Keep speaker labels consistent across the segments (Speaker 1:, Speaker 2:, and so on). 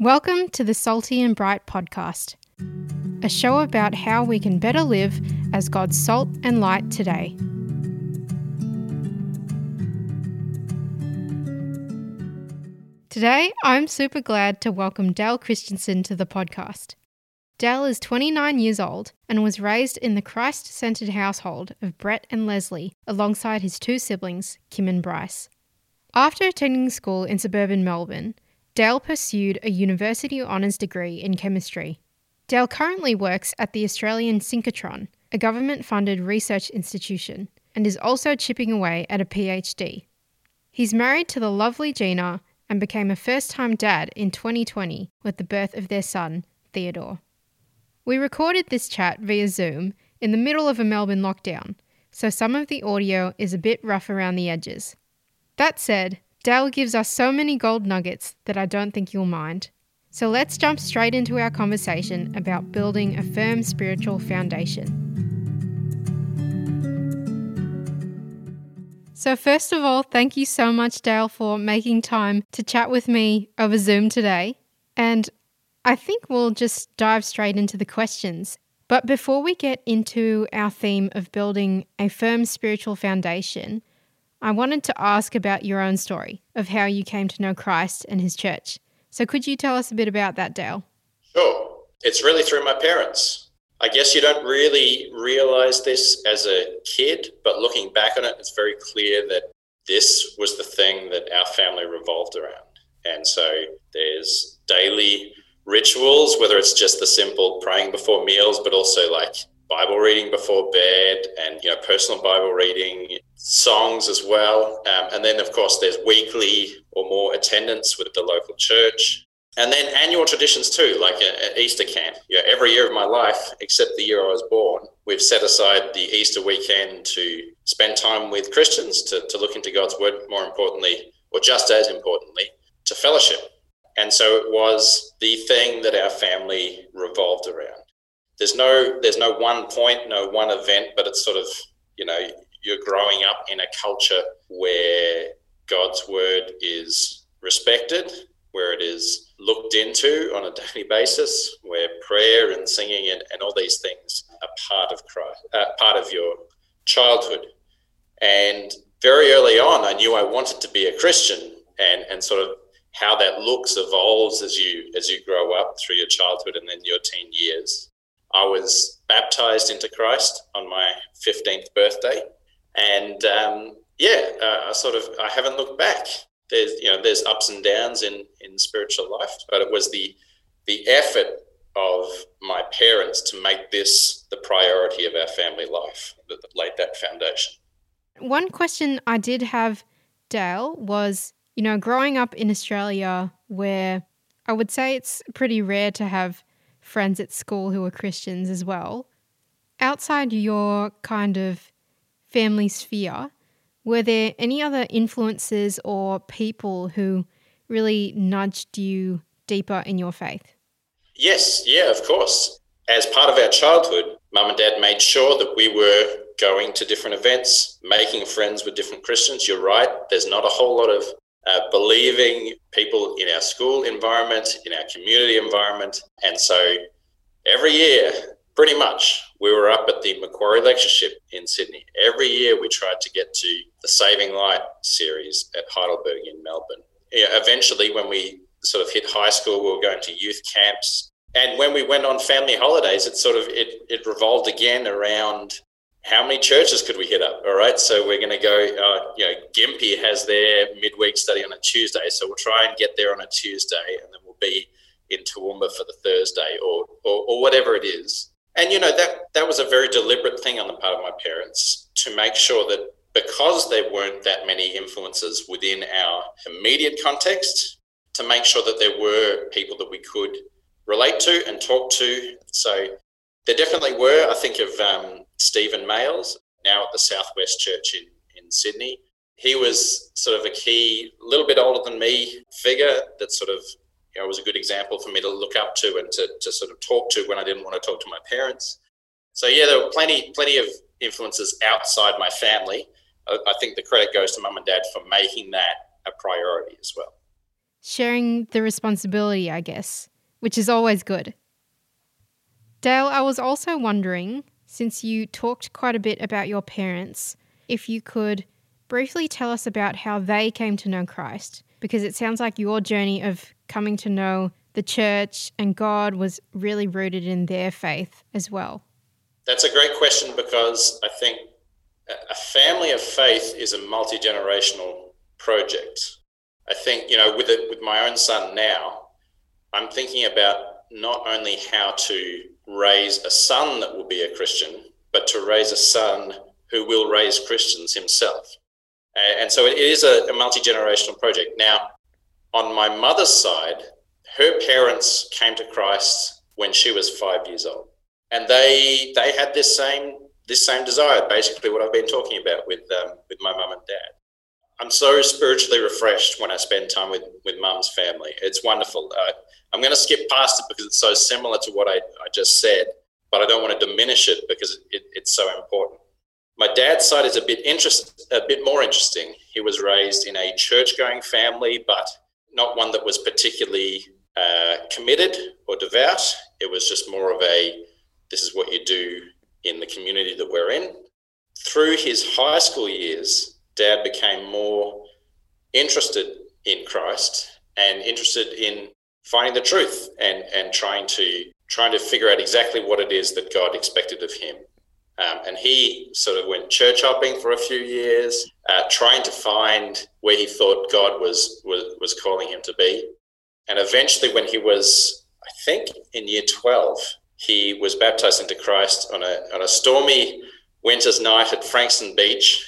Speaker 1: Welcome to the Salty and Bright podcast, a show about how we can better live as God's salt and light today. Today, I'm super glad to welcome Dale Christensen to the podcast. Dale is 29 years old and was raised in the Christ centered household of Brett and Leslie alongside his two siblings, Kim and Bryce. After attending school in suburban Melbourne, Dale pursued a university honours degree in chemistry. Dale currently works at the Australian Synchrotron, a government funded research institution, and is also chipping away at a PhD. He's married to the lovely Gina and became a first time dad in 2020 with the birth of their son, Theodore. We recorded this chat via Zoom in the middle of a Melbourne lockdown, so some of the audio is a bit rough around the edges. That said, Dale gives us so many gold nuggets that I don't think you'll mind. So let's jump straight into our conversation about building a firm spiritual foundation. So, first of all, thank you so much, Dale, for making time to chat with me over Zoom today. And I think we'll just dive straight into the questions. But before we get into our theme of building a firm spiritual foundation, I wanted to ask about your own story of how you came to know Christ and his church. So, could you tell us a bit about that, Dale?
Speaker 2: Sure. It's really through my parents. I guess you don't really realize this as a kid, but looking back on it, it's very clear that this was the thing that our family revolved around. And so there's daily rituals, whether it's just the simple praying before meals, but also like Bible reading before bed and you know personal Bible reading, songs as well, um, and then of course there's weekly or more attendance with the local church, and then annual traditions too, like an Easter camp. You know, every year of my life, except the year I was born, we've set aside the Easter weekend to spend time with Christians to, to look into God's word. More importantly, or just as importantly, to fellowship. And so it was the thing that our family revolved around there's no there's no one point, no one event, but it's sort of you know you're growing up in a culture where God's word is respected, where it is looked into on a daily basis, where prayer and singing and, and all these things are part of Christ, uh, part of your childhood. And very early on, I knew I wanted to be a Christian, and and sort of how that looks evolves as you as you grow up through your childhood and then your teen years. I was baptized into Christ on my 15th birthday. And um, yeah, uh, I sort of, I haven't looked back. There's, you know, there's ups and downs in, in spiritual life, but it was the, the effort of my parents to make this the priority of our family life that laid that foundation.
Speaker 1: One question I did have, Dale, was you know, growing up in Australia, where I would say it's pretty rare to have friends at school who were Christians as well. Outside your kind of family sphere, were there any other influences or people who really nudged you deeper in your faith?
Speaker 2: Yes, yeah, of course. As part of our childhood, mum and dad made sure that we were going to different events, making friends with different Christians. You're right, there's not a whole lot of uh, believing people in our school environment, in our community environment. And so every year, pretty much, we were up at the Macquarie Lectureship in Sydney. Every year, we tried to get to the Saving Light series at Heidelberg in Melbourne. eventually, when we sort of hit high school, we were going to youth camps. And when we went on family holidays, it sort of it, it revolved again around how many churches could we hit up? All right, so we're going to go. Uh, you know, Gympie has their midweek study on a Tuesday, so we'll try and get there on a Tuesday, and then we'll be in Toowoomba for the Thursday, or, or or whatever it is. And you know that that was a very deliberate thing on the part of my parents to make sure that because there weren't that many influences within our immediate context, to make sure that there were people that we could relate to and talk to. So there definitely were. I think of um, Stephen Males, now at the Southwest Church in, in Sydney. He was sort of a key, little bit older than me figure that sort of you know, was a good example for me to look up to and to, to sort of talk to when I didn't want to talk to my parents. So yeah, there were plenty plenty of influences outside my family. I, I think the credit goes to mum and dad for making that a priority as well.
Speaker 1: sharing the responsibility, I guess, which is always good. Dale, I was also wondering, since you talked quite a bit about your parents, if you could briefly tell us about how they came to know Christ, because it sounds like your journey of coming to know the church and God was really rooted in their faith as well.
Speaker 2: That's a great question because I think a family of faith is a multi generational project. I think, you know, with it, with my own son now, I'm thinking about not only how to raise a son that will be a Christian, but to raise a son who will raise Christians himself. And so it is a, multi generational project. Now, on my mother's side, her parents came to Christ when she was five years old, and they they had this same this same desire, basically what I've been talking about with um, with my mum and dad. I'm so spiritually refreshed when I spend time with with mum's family. It's wonderful. Uh, I'm going to skip past it because it's so similar to what I, I just said, but I don't want to diminish it because it, it's so important. My dad's side is a bit interest, a bit more interesting. He was raised in a church-going family, but not one that was particularly uh, committed or devout. It was just more of a this is what you do in the community that we're in. Through his high school years, dad became more interested in Christ and interested in finding the truth and, and trying to trying to figure out exactly what it is that God expected of him. Um, and he sort of went church hopping for a few years, uh, trying to find where he thought God was, was was calling him to be. And eventually, when he was, I think, in year 12, he was baptized into Christ on a, on a stormy winter's night at Frankston Beach.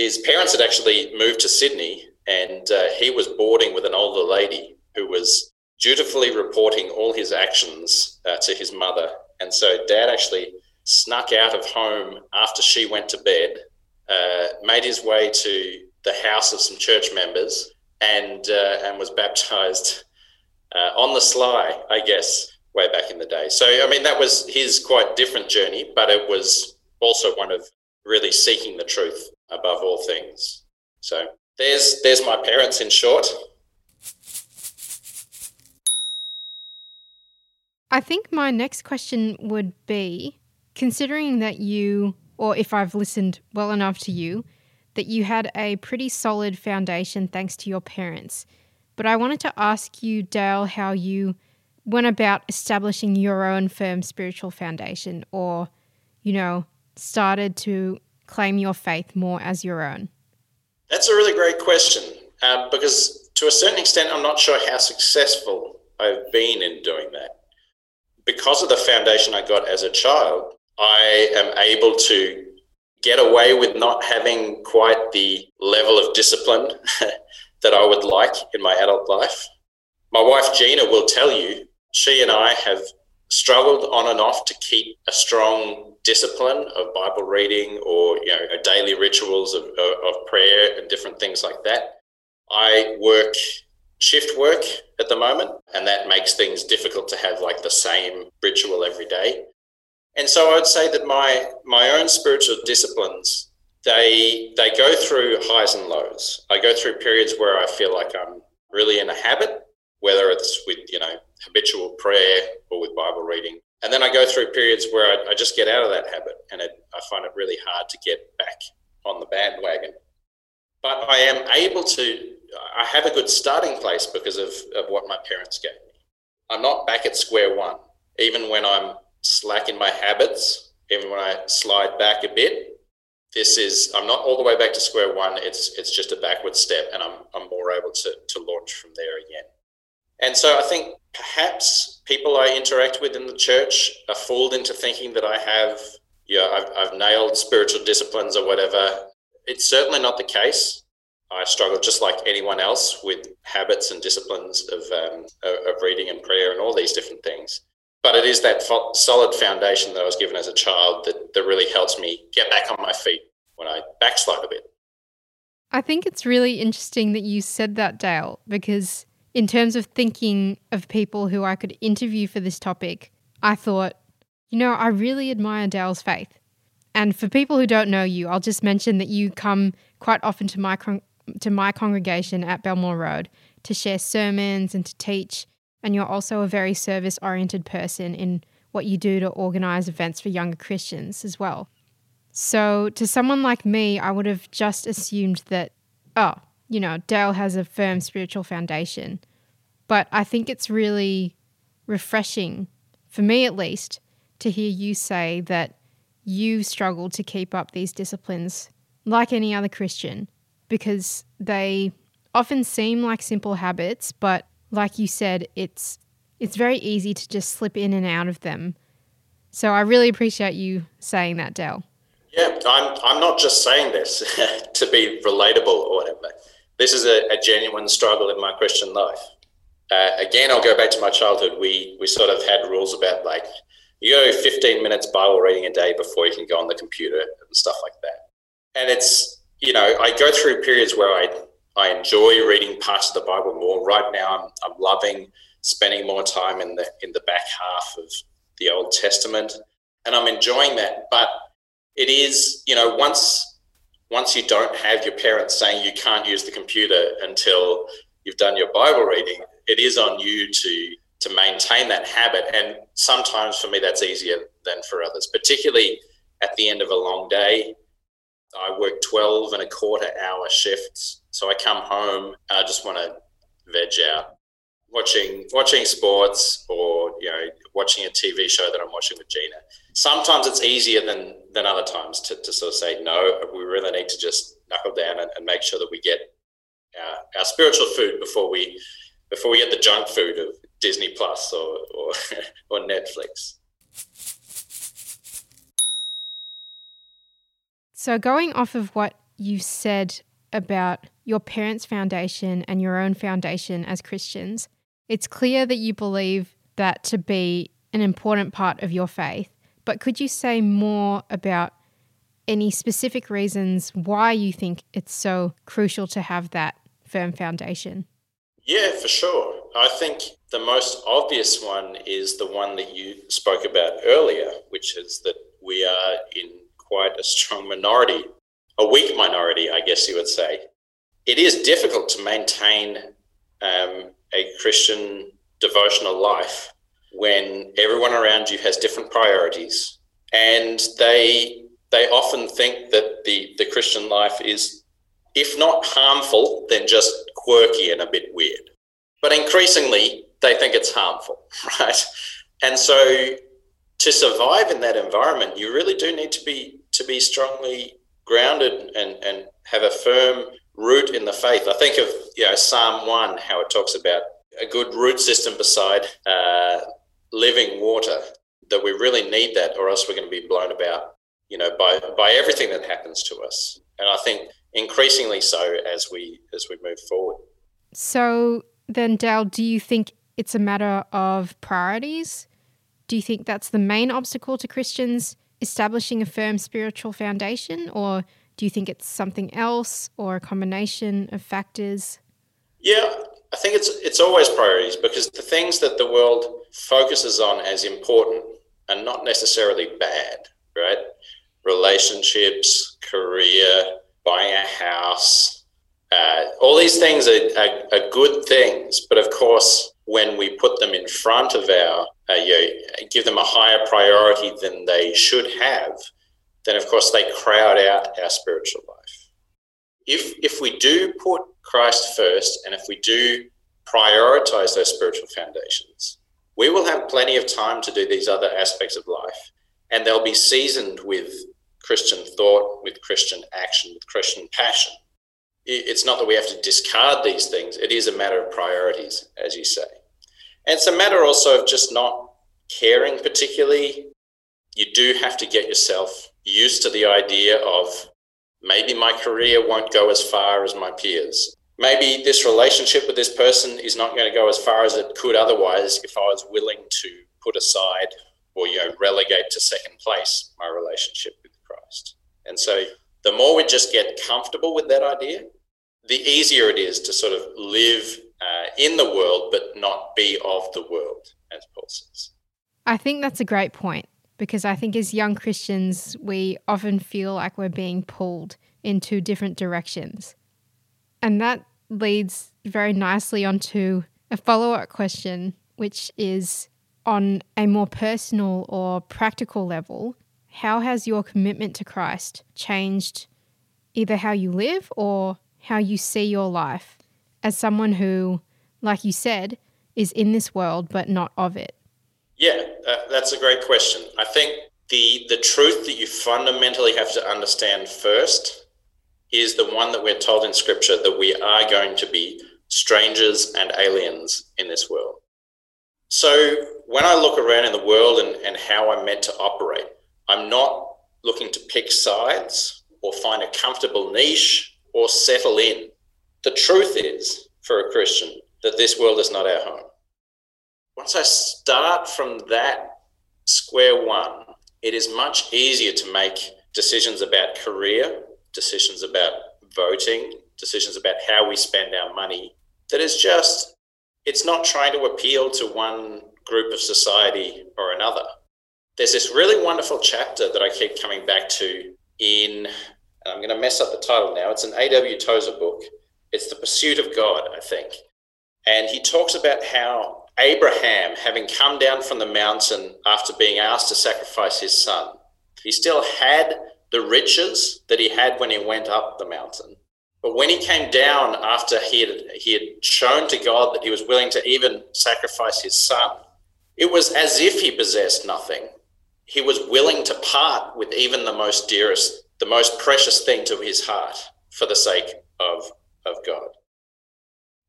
Speaker 2: His parents had actually moved to Sydney, and uh, he was boarding with an older lady who was dutifully reporting all his actions uh, to his mother. And so, dad actually snuck out of home after she went to bed, uh, made his way to the house of some church members, and uh, and was baptized uh, on the sly, I guess, way back in the day. So I mean, that was his quite different journey, but it was also one of really seeking the truth above all things. So there's there's my parents in short.
Speaker 1: I think my next question would be considering that you, or if I've listened well enough to you, that you had a pretty solid foundation thanks to your parents. But I wanted to ask you, Dale, how you went about establishing your own firm spiritual foundation or, you know, started to claim your faith more as your own.
Speaker 2: That's a really great question um, because to a certain extent, I'm not sure how successful I've been in doing that. Because of the foundation I got as a child, I am able to get away with not having quite the level of discipline that I would like in my adult life. My wife Gina will tell you, she and I have struggled on and off to keep a strong discipline of Bible reading or you know daily rituals of, of, prayer and different things like that. I work shift work at the moment, and that makes things difficult to have like the same ritual every day. And so I would say that my my own spiritual disciplines they they go through highs and lows. I go through periods where I feel like I'm really in a habit, whether it's with you know habitual prayer or with Bible reading, and then I go through periods where I, I just get out of that habit, and it, I find it really hard to get back on the bandwagon. But I am able to. I have a good starting place because of, of what my parents gave me. I'm not back at square one, even when I'm slack in my habits, even when I slide back a bit. This is I'm not all the way back to square one. It's it's just a backward step, and I'm I'm more able to to launch from there again. And so I think perhaps people I interact with in the church are fooled into thinking that I have, yeah, I've, I've nailed spiritual disciplines or whatever. It's certainly not the case. I struggle just like anyone else with habits and disciplines of, um, of reading and prayer and all these different things but it is that fo- solid foundation that I was given as a child that, that really helps me get back on my feet when I backslide a bit.
Speaker 1: I think it's really interesting that you said that, Dale, because in terms of thinking of people who I could interview for this topic, I thought, you know, I really admire Dale's faith. And for people who don't know you, I'll just mention that you come quite often to my con- to my congregation at Belmore Road to share sermons and to teach. And you're also a very service oriented person in what you do to organize events for younger Christians as well. So, to someone like me, I would have just assumed that, oh, you know, Dale has a firm spiritual foundation. But I think it's really refreshing, for me at least, to hear you say that you struggle to keep up these disciplines like any other Christian because they often seem like simple habits, but like you said, it's it's very easy to just slip in and out of them. So I really appreciate you saying that, Dale.
Speaker 2: Yeah, I'm, I'm not just saying this to be relatable or whatever. This is a, a genuine struggle in my Christian life. Uh, again, I'll go back to my childhood. We we sort of had rules about like you go 15 minutes Bible reading a day before you can go on the computer and stuff like that. And it's you know I go through periods where I I enjoy reading parts of the Bible more. Right now, I'm, I'm loving spending more time in the in the back half of the Old Testament, and I'm enjoying that. But it is, you know, once once you don't have your parents saying you can't use the computer until you've done your Bible reading, it is on you to to maintain that habit. And sometimes for me, that's easier than for others, particularly at the end of a long day. I work 12 and a quarter hour shifts. So I come home and I just want to veg out watching watching sports or you know watching a TV show that I'm watching with Gina. Sometimes it's easier than than other times to, to sort of say no. We really need to just knuckle down and, and make sure that we get our, our spiritual food before we before we get the junk food of Disney Plus or or, or Netflix.
Speaker 1: So going off of what you said about your parents' foundation and your own foundation as Christians, it's clear that you believe that to be an important part of your faith. But could you say more about any specific reasons why you think it's so crucial to have that firm foundation?
Speaker 2: Yeah, for sure. I think the most obvious one is the one that you spoke about earlier, which is that we are in quite a strong minority, a weak minority, I guess you would say. It is difficult to maintain um, a Christian devotional life when everyone around you has different priorities and they they often think that the, the Christian life is, if not harmful, then just quirky and a bit weird. But increasingly, they think it's harmful, right? And so to survive in that environment, you really do need to be to be strongly grounded and, and have a firm root in the faith. I think of you know Psalm one, how it talks about a good root system beside uh, living water. That we really need that, or else we're going to be blown about, you know, by by everything that happens to us. And I think increasingly so as we as we move forward.
Speaker 1: So then, Dale, do you think it's a matter of priorities? Do you think that's the main obstacle to Christians establishing a firm spiritual foundation, or do you think it's something else or a combination of factors?
Speaker 2: Yeah, I think it's it's always priorities because the things that the world focuses on as important are not necessarily bad, right? Relationships, career, buying a house, uh, all these things are, are, are, good things. But of course, when we put them in front of our, uh, you know, give them a higher priority than they should have, then of course they crowd out our spiritual life. If if we do put Christ first, and if we do prioritize those spiritual foundations, we will have plenty of time to do these other aspects of life. And they'll be seasoned with Christian thought, with Christian action, with Christian passion. It's not that we have to discard these things, it is a matter of priorities, as you say. And it's a matter also of just not caring particularly. You do have to get yourself used to the idea of maybe my career won't go as far as my peers maybe this relationship with this person is not going to go as far as it could otherwise if I was willing to put aside or you know relegate to second place my relationship with Christ. And so the more we just get comfortable with that idea, the easier it is to sort of live uh, in the world but not be of the world, as Paul says.
Speaker 1: I think that's a great point because I think as young Christians, we often feel like we're being pulled in two different directions. And that leads very nicely onto a follow up question, which is on a more personal or practical level, how has your commitment to Christ changed either how you live or how you see your life as someone who, like you said, is in this world but not of it?
Speaker 2: Yeah, uh, that's a great question. I think the the truth that you fundamentally have to understand first is the one that we're told in Scripture that we are going to be strangers and aliens in this world. So when I look around in the world and, and how I'm meant to operate, I'm not looking to pick sides or find a comfortable niche or settle in. The truth is, for a Christian, that this world is not our home. Once I start from that square one, it is much easier to make decisions about career, decisions about voting, decisions about how we spend our money. That is just, it's not trying to appeal to one group of society or another. There's this really wonderful chapter that I keep coming back to in, I'm going to mess up the title now. It's an A.W. Tozer book. It's The Pursuit of God, I think. And he talks about how Abraham, having come down from the mountain after being asked to sacrifice his son, he still had the riches that he had when he went up the mountain. But when he came down after he had, he had shown to God that he was willing to even sacrifice his son, it was as if he possessed nothing. He was willing to part with even the most dearest, the most precious thing to his heart for the sake of, of God.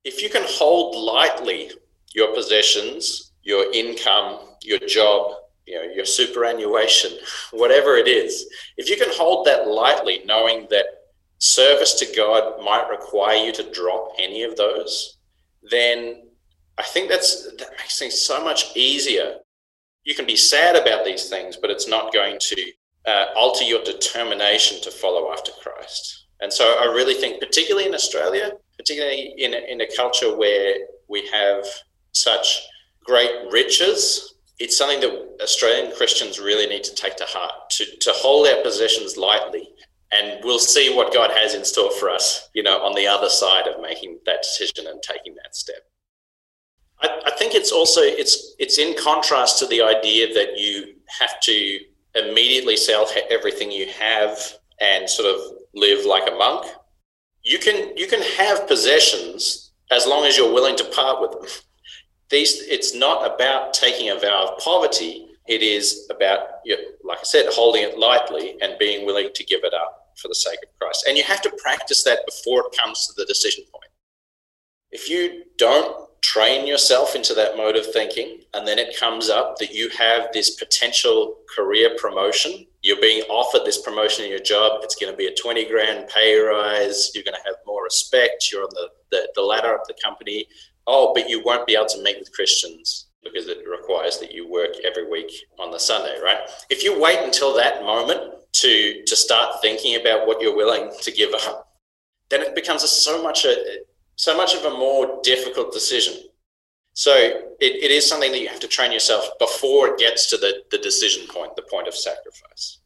Speaker 2: If you can hold lightly your possessions, your income, your job, you know, your superannuation, whatever it is, if you can hold that lightly, knowing that service to God might require you to drop any of those, then I think that's that makes things so much easier. You can be sad about these things, but it's not going to uh, alter your determination to follow after Christ. And so I really think, particularly in Australia, particularly in in a culture where we have such great riches, it's something that Australian Christians really need to take to heart to, to hold our possessions lightly. And we'll see what God has in store for us, you know, on the other side of making that decision and taking that step. I, I think it's also it's it's in contrast to the idea that you have to immediately sell everything you have and sort of live like a monk. You can you can have possessions as long as you're willing to part with them. These it's not about taking a vow of poverty. It is about, like I said, holding it lightly and being willing to give it up for the sake of Christ. And you have to practice that before it comes to the decision point. If you don't train yourself into that mode of thinking, and then it comes up that you have this potential career promotion. You're being offered this promotion in your job. It's going to be a 20 grand pay rise. You're going to have more respect. You're on the, the, the ladder of the company. Oh, but you won't be able to meet with Christians because it requires that you work every week on the Sunday, right? If you wait until that moment to to start thinking about what you're willing to give up, then it becomes a, so much a so much of a more difficult decision. So it, it is something that you have to train yourself before it gets to the, the decision point, the point of sacrifice.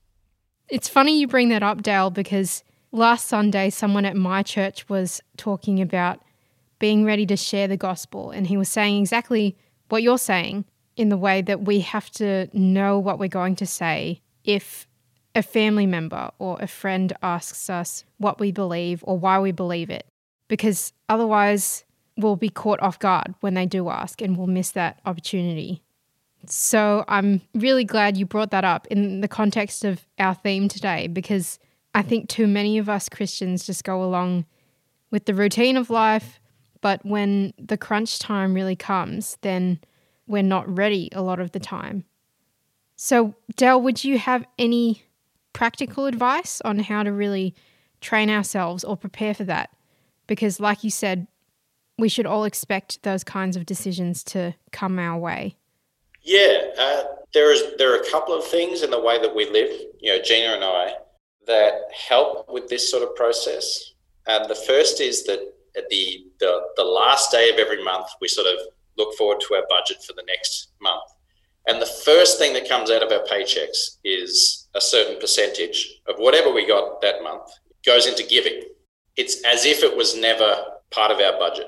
Speaker 1: It's funny you bring that up, Dale, because last Sunday, someone at my church was talking about being ready to share the gospel. And he was saying exactly what you're saying in the way that we have to know what we're going to say if a family member or a friend asks us what we believe or why we believe it because otherwise we'll be caught off guard when they do ask and we'll miss that opportunity. So I'm really glad you brought that up in the context of our theme today because I think too many of us Christians just go along with the routine of life, but when the crunch time really comes, then we're not ready a lot of the time. So, Dale, would you have any practical advice on how to really train ourselves or prepare for that? because, like you said, we should all expect those kinds of decisions to come our way.
Speaker 2: Yeah, uh, there is there are a couple of things in the way that we live, you know, Gina and I, that help with this sort of process. And the first is that at the, the the last day of every month, we sort of look forward to our budget for the next month. And the first thing that comes out of our paychecks is a certain percentage of whatever we got that month goes into giving it's as if it was never part of our budget.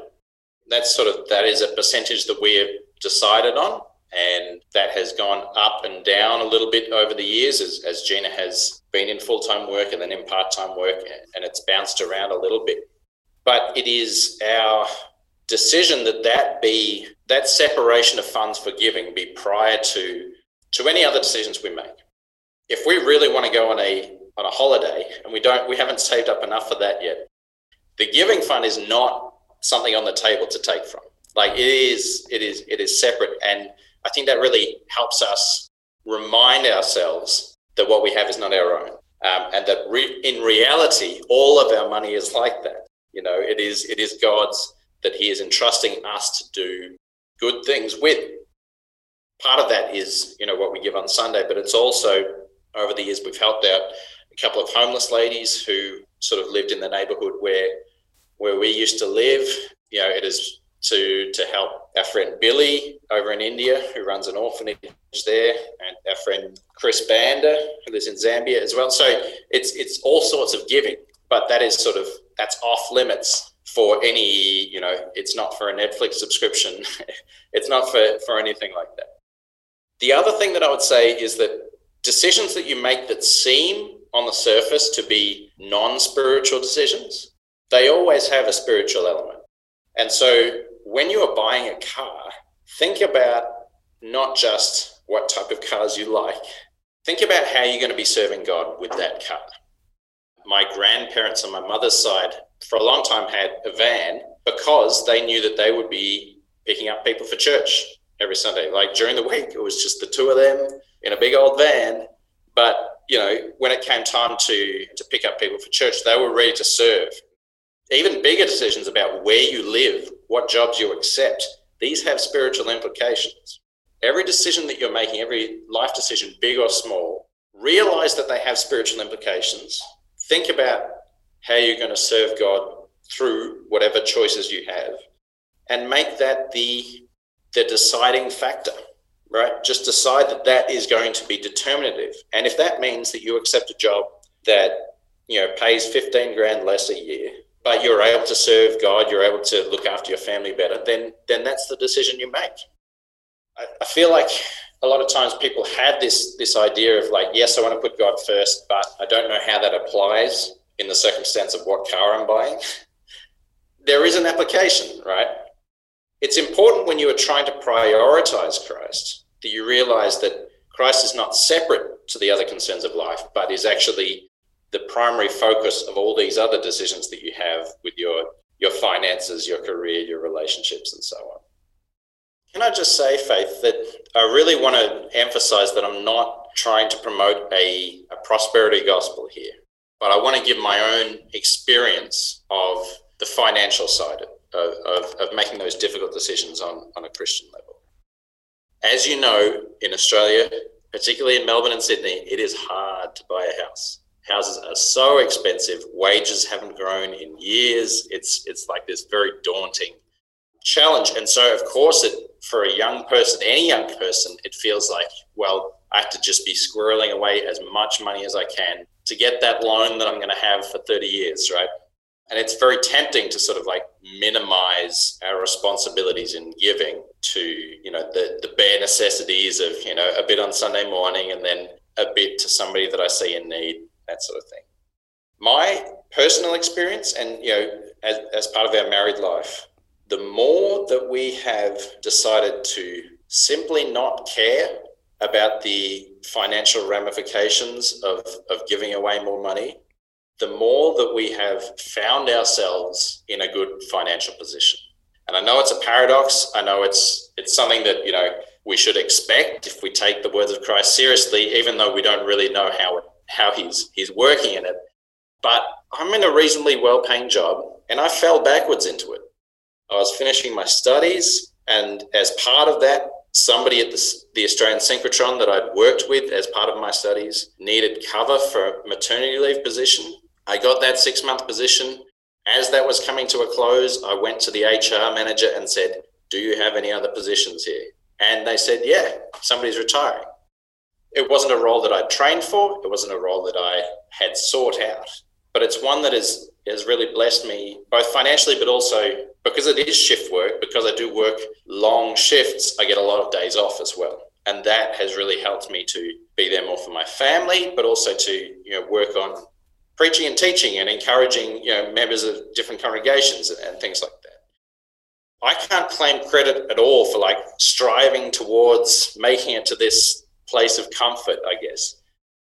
Speaker 2: That's sort of that is a percentage that we have decided on, and that has gone up and down a little bit over the years as, as Gina has been in full time work and then in part time work, and it's bounced around a little bit. But it is our decision that that be that separation of funds for giving be prior to to any other decisions we make. If we really want to go on a on a holiday and we don't we haven't saved up enough for that yet, the giving fund is not something on the table to take from. Like it is it is it is separate and I think that really helps us remind ourselves that what we have is not our own. Um, and that re- in reality, all of our money is like that. You know, it is it is God's that He is entrusting us to do good things with. Part of that is, you know, what we give on Sunday, but it's also over the years we've helped out a couple of homeless ladies who sort of lived in the neighborhood where where we used to live. You know, it is to to help our friend Billy over in India who runs an orphanage there, and our friend Chris Bander, who lives in Zambia as well. So it's it's all sorts of giving, but that is sort of that's off limits for any you know it's not for a netflix subscription it's not for for anything like that the other thing that i would say is that decisions that you make that seem on the surface to be non-spiritual decisions they always have a spiritual element and so when you are buying a car think about not just what type of cars you like think about how you're going to be serving god with that car my grandparents on my mother's side for a long time had a van because they knew that they would be picking up people for church every Sunday. Like during the week, it was just the two of them in a big old van. But you know, when it came time to to pick up people for church, they were ready to serve. Even bigger decisions about where you live, what jobs you accept, these have spiritual implications. Every decision that you're making, every life decision, big or small, realize that they have spiritual implications. Think about how you're going to serve God through whatever choices you have, and make that the the deciding factor. Right? Just decide that that is going to be determinative, and if that means that you accept a job that you know pays 15 grand less a year but you're able to serve god you're able to look after your family better then then that's the decision you make I, I, feel like a lot of times people have this this idea of like yes i want to put god first but i don't know how that applies in the circumstance of what car I'm buying, there is an application, right? It's important when you are trying to prioritize Christ that you realize that Christ is not separate to the other concerns of life, but is actually the primary focus of all these other decisions that you have with your your finances, your career, your relationships, and so on. Can I just say, Faith, that I really want to emphasize that I'm not trying to promote a, a prosperity gospel here but I want to give my own experience of the financial side of, of, of, making those difficult decisions on, on a Christian level. As you know, in Australia, particularly in Melbourne and Sydney, it is hard to buy a house. Houses are so expensive. Wages haven't grown in years. It's it's like this very daunting challenge. And so, of course, it for a young person, any young person, it feels like, well, I have to just be squirreling away as much money as I can to get that loan that I'm going to have for 30 years, right? And it's very tempting to sort of like minimize our responsibilities in giving to, you know, the, the bare necessities of, you know, a bit on Sunday morning and then a bit to somebody that I see in need, that sort of thing. My personal experience, and, you know, as, as part of our married life, the more that we have decided to simply not care about the financial ramifications of, of giving away more money, the more that we have found ourselves in a good financial position. And I know it's a paradox. I know it's it's something that, you know, we should expect if we take the words of Christ seriously, even though we don't really know how how he's he's working in it. But I'm in a reasonably well-paying job and I fell backwards into it. I was finishing my studies and as part of that, somebody at the, the Australian synchrotron that I'd worked with as part of my studies needed cover for a maternity leave position. I got that six month position. As that was coming to a close, I went to the HR manager and said, Do you have any other positions here? And they said, Yeah, somebody's retiring. It wasn't a role that I'd trained for, it wasn't a role that I had sought out, but it's one that has really blessed me both financially, but also because it is shift work, because I do work long shifts, I get a lot of days off as well. And that has really helped me to be there more for my family, but also to, you know, work on preaching and teaching and encouraging, you know, members of different congregations and, and things like that. I can't claim credit at all for like striving towards making it to this place of comfort, I guess.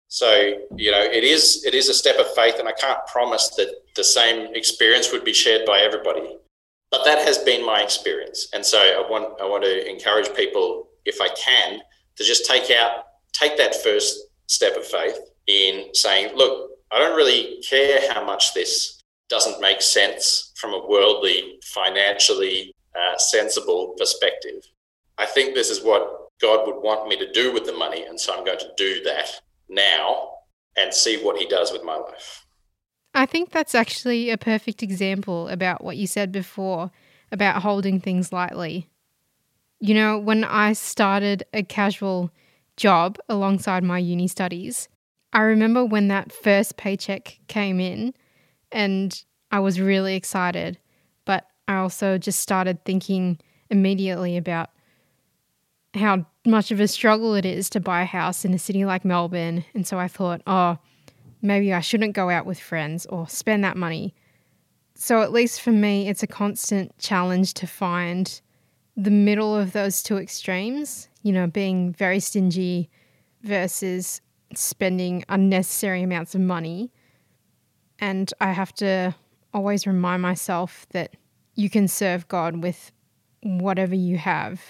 Speaker 2: So, you know, it is it is a step of faith and I can't promise that the same experience would be shared by everybody. But that has been my experience. And so I want I want to encourage people if I can to just take out take that first step of faith in saying, look, I don't really care how much this doesn't make sense from a worldly, financially uh, sensible perspective. I think this is what God would want me to do with the money. And so I'm going to do that now and see what He does with my life.
Speaker 1: I think that's actually a perfect example about what you said before about holding things lightly. You know, when I started a casual job alongside my uni studies, I remember when that first paycheck came in and I was really excited, but I also just started thinking immediately about how much of a struggle it is to buy a house in a city like Melbourne. And so I thought, oh, maybe I shouldn't go out with friends or spend that money. So, at least for me, it's a constant challenge to find the middle of those two extremes, you know, being very stingy versus spending unnecessary amounts of money. And I have to always remind myself that you can serve God with whatever you have.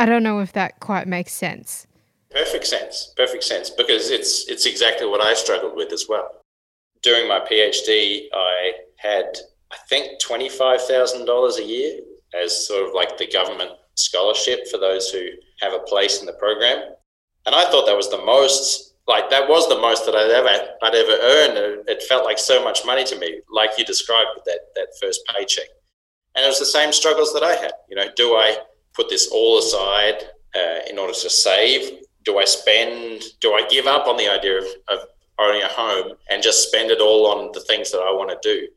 Speaker 1: I don't know if that quite makes sense.
Speaker 2: Perfect sense. Perfect sense because it's it's exactly what I struggled with as well. During my PhD, I had I think $25,000 a year as sort of like the government scholarship for those who have a place in the program. And I thought that was the most, like that was the most that I'd ever I'd ever earned. It felt like so much money to me, like you described with that that first paycheck. And it was the same struggles that I had. You know, do I put this all aside uh, in order to save? Do I spend? Do I give up on the idea of, of owning a home and just spend it all on the things that I want to do?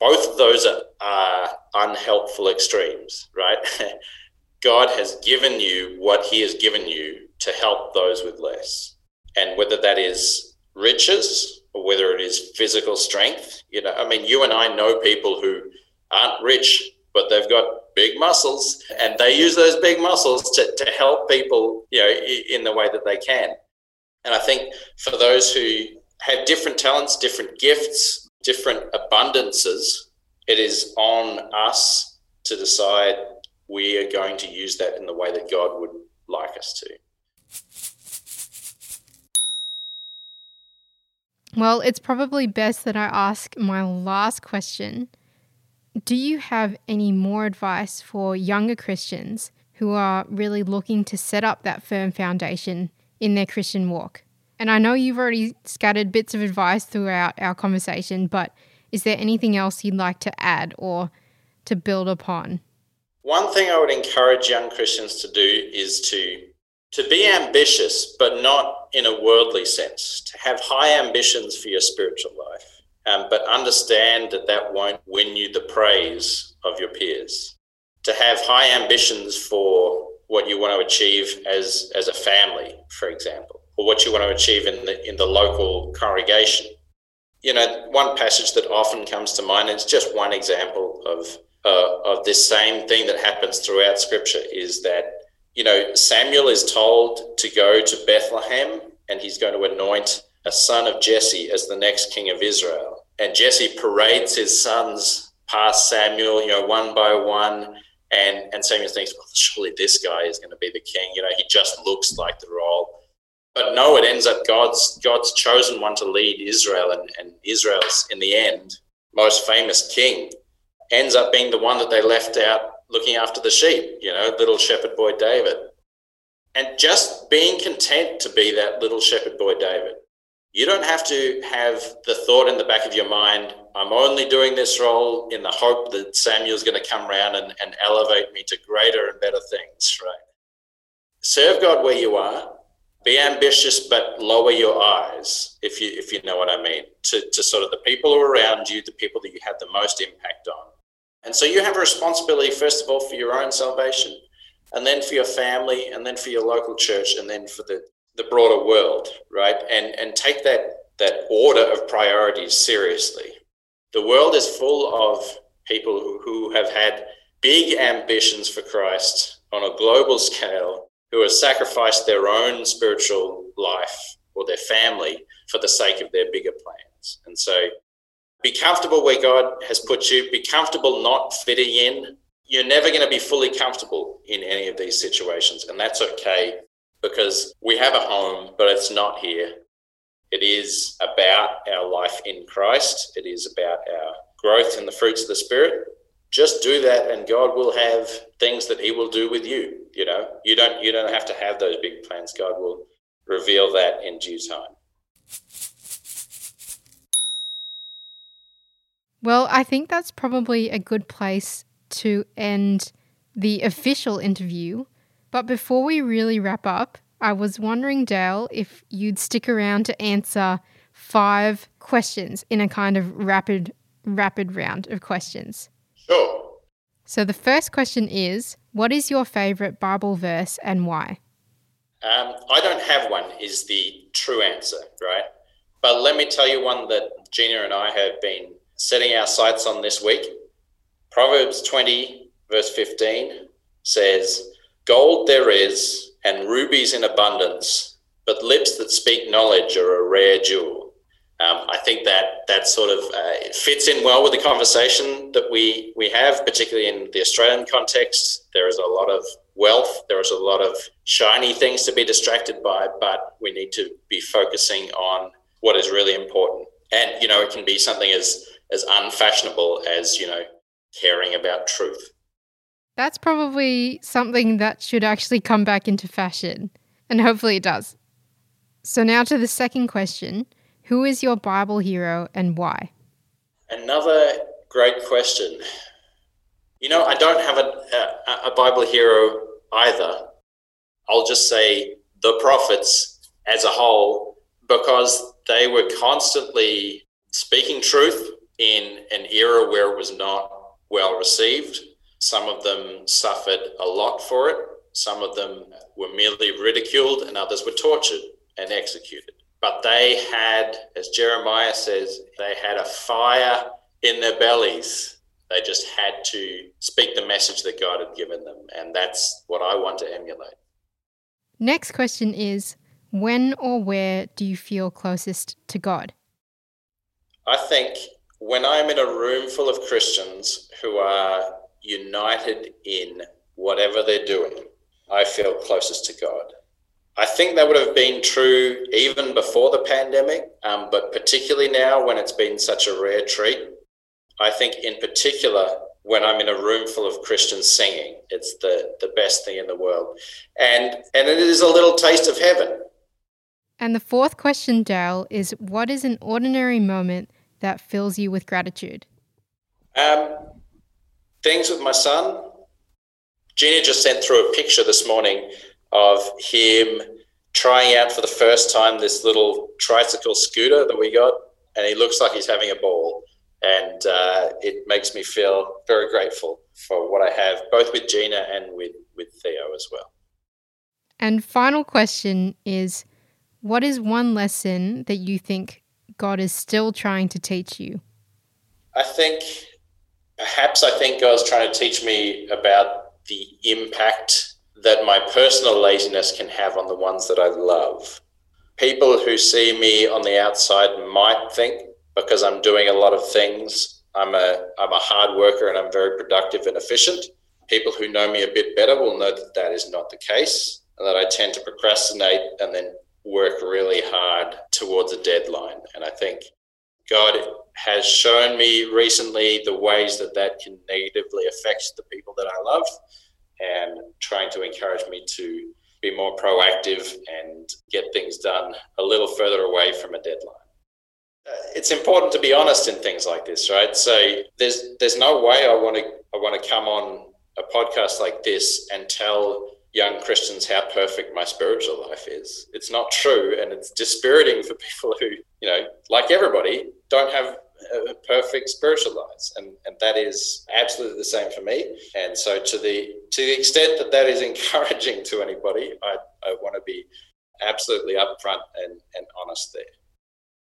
Speaker 2: Both of those are, are unhelpful extremes, right? God has given you what He has given you to help those with less. And whether that is riches or whether it is physical strength, you know, I mean, you and I know people who aren't rich, but they've got big muscles and they use those big muscles to, to help people, you know, in the way that they can. And I think for those who have different talents, different gifts, different abundances, it is on us to decide we are going to use that in the way that God would like us to.
Speaker 1: Well, it's probably best that I ask my last question. Do you have any more advice for younger Christians who are really looking to set up that firm foundation in their Christian walk? And I know you've already scattered bits of advice throughout our conversation, but is there anything else you'd like to add or to build upon?
Speaker 2: One thing I would encourage young Christians to do is to to be ambitious, but not in a worldly sense, to have high ambitions for your spiritual life, um, but understand that that won't win you the praise of your peers. To have high ambitions for what you want to achieve as, as a family, for example, or what you want to achieve in the, in the local congregation. You know, one passage that often comes to mind, and it's just one example of, uh, of this same thing that happens throughout Scripture, is that you know, Samuel is told to go to Bethlehem and he's going to anoint a son of Jesse as the next king of Israel. And Jesse parades his sons past Samuel, you know, one by one. And, and Samuel thinks, well, surely this guy is going to be the king. You know, he just looks like the role. But no, it ends up God's God's chosen one to lead Israel, and, and Israel's in the end most famous king ends up being the one that they left out looking after the sheep, you know, little shepherd boy David. And just being content to be that little shepherd boy David. You don't have to have the thought in the back of your mind, I'm only doing this role in the hope that Samuel's going to come around and, and elevate me to greater and better things, right? Serve God where you are, be ambitious but lower your eyes if you if you know what i mean to, to sort of the people who are around you the people that you have the most impact on and so you have a responsibility first of all for your own salvation and then for your family and then for your local church and then for the the broader world right and and take that that order of priorities seriously the world is full of people who, who have had big ambitions for christ on a global scale who have sacrificed their own spiritual life or their family for the sake of their bigger plans. And so be comfortable where God has put you, be comfortable not fitting in. You're never going to be fully comfortable in any of these situations, and that's okay because we have a home, but it's not here. It is about our life in Christ, it is about our growth in the fruits of the Spirit, just do that and god will have things that he will do with you you know? You don't you don't have to have those big plans. God will reveal that in due time.
Speaker 1: Well i think that's probably a good place to end the official interview but before we really wrap up i was wondering dale if you'd stick around to answer five questions in a kind of rapid rapid round of questions
Speaker 2: Sure.
Speaker 1: So the first question is What is your favorite Bible verse and why?
Speaker 2: Um, I don't have one, is the true answer, right? But let me tell you one that Gina and I have been setting our sights on this week. Proverbs 20, verse 15 says, Gold there is, and rubies in abundance, but lips that speak knowledge are a rare jewel. Um, I think that that sort of uh, fits in well with the conversation that we we have, particularly in the Australian context. There is a lot of wealth, there is a lot of shiny things to be distracted by, but we need to be focusing on what is really important. And you know, it can be something as as unfashionable as you know caring about truth.
Speaker 1: That's probably something that should actually come back into fashion, and hopefully it does. So now to the second question. Who is your Bible hero and why?
Speaker 2: Another great question. You know, I don't have a, a, a Bible hero either. I'll just say the prophets as a whole because they were constantly speaking truth in an era where it was not well received. Some of them suffered a lot for it. Some of them were merely ridiculed, and others were tortured and executed. But they had, as Jeremiah says, they had a fire in their bellies. They just had to speak the message that God had given them. And that's what I want to emulate.
Speaker 1: Next question is When or where do you feel closest to God?
Speaker 2: I think when I'm in a room full of Christians who are united in whatever they're doing, I feel closest to God. I think that would have been true even before the pandemic, um, but particularly now when it's been such a rare treat. I think, in particular, when I'm in a room full of Christians singing, it's the, the best thing in the world. And, and it is a little taste of heaven.
Speaker 1: And the fourth question, Dale, is what is an ordinary moment that fills you with gratitude?
Speaker 2: Um, things with my son. Gina just sent through a picture this morning of him trying out for the first time this little tricycle scooter that we got, and he looks like he's having a ball. And uh, it makes me feel very grateful for what I have, both with Gina and with, with Theo as well.
Speaker 1: And final question is what is one lesson that you think God is still trying to teach you?
Speaker 2: I think perhaps I think God's trying to teach me about the impact that my personal laziness can have on the ones that I love. People who see me on the outside might think because I'm doing a lot of things, I'm a I'm a hard worker and I'm very productive and efficient. People who know me a bit better will know that that is not the case, and that I tend to procrastinate and then work really hard towards a deadline. And I think God has shown me recently the ways that that can negatively affect the people that I love and trying to encourage me to be more proactive and get things done a little further away from a deadline. Uh, it's important to be honest in things like this, right? So there's there's no way I want to I want to come on a podcast like this and tell young Christians how perfect my spiritual life is. It's not true, and it's dispiriting for people who, you know, like everybody, don't have a perfect spiritual lives, and and that is absolutely the same for me. And so, to the to the extent that that is encouraging to anybody, I I want to be absolutely upfront and and honest there.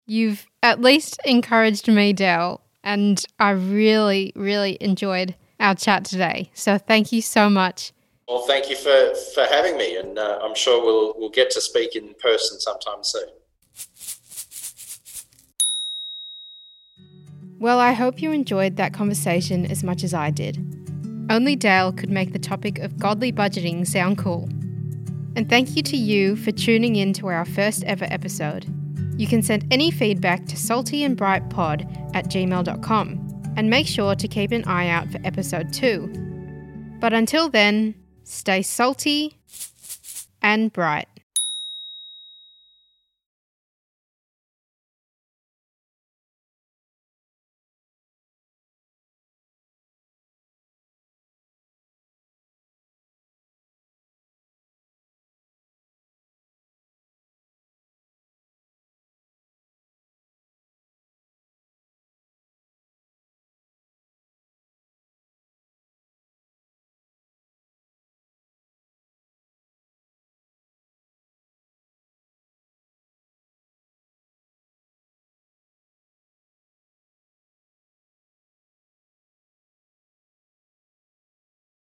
Speaker 1: You've at least encouraged me, Dale, and I really really enjoyed our chat today. So thank you so much.
Speaker 2: Well, thank you for, for having me, and uh, I'm sure we'll we'll get to speak in person sometime soon.
Speaker 1: Well, I hope you enjoyed that conversation as much as I did. Only Dale could make the topic of godly budgeting sound cool. And thank you to you for tuning in to our first ever episode. You can send any feedback to saltyandbrightpod at gmail.com and make sure to keep an eye out for episode 2. But until then, stay salty and bright.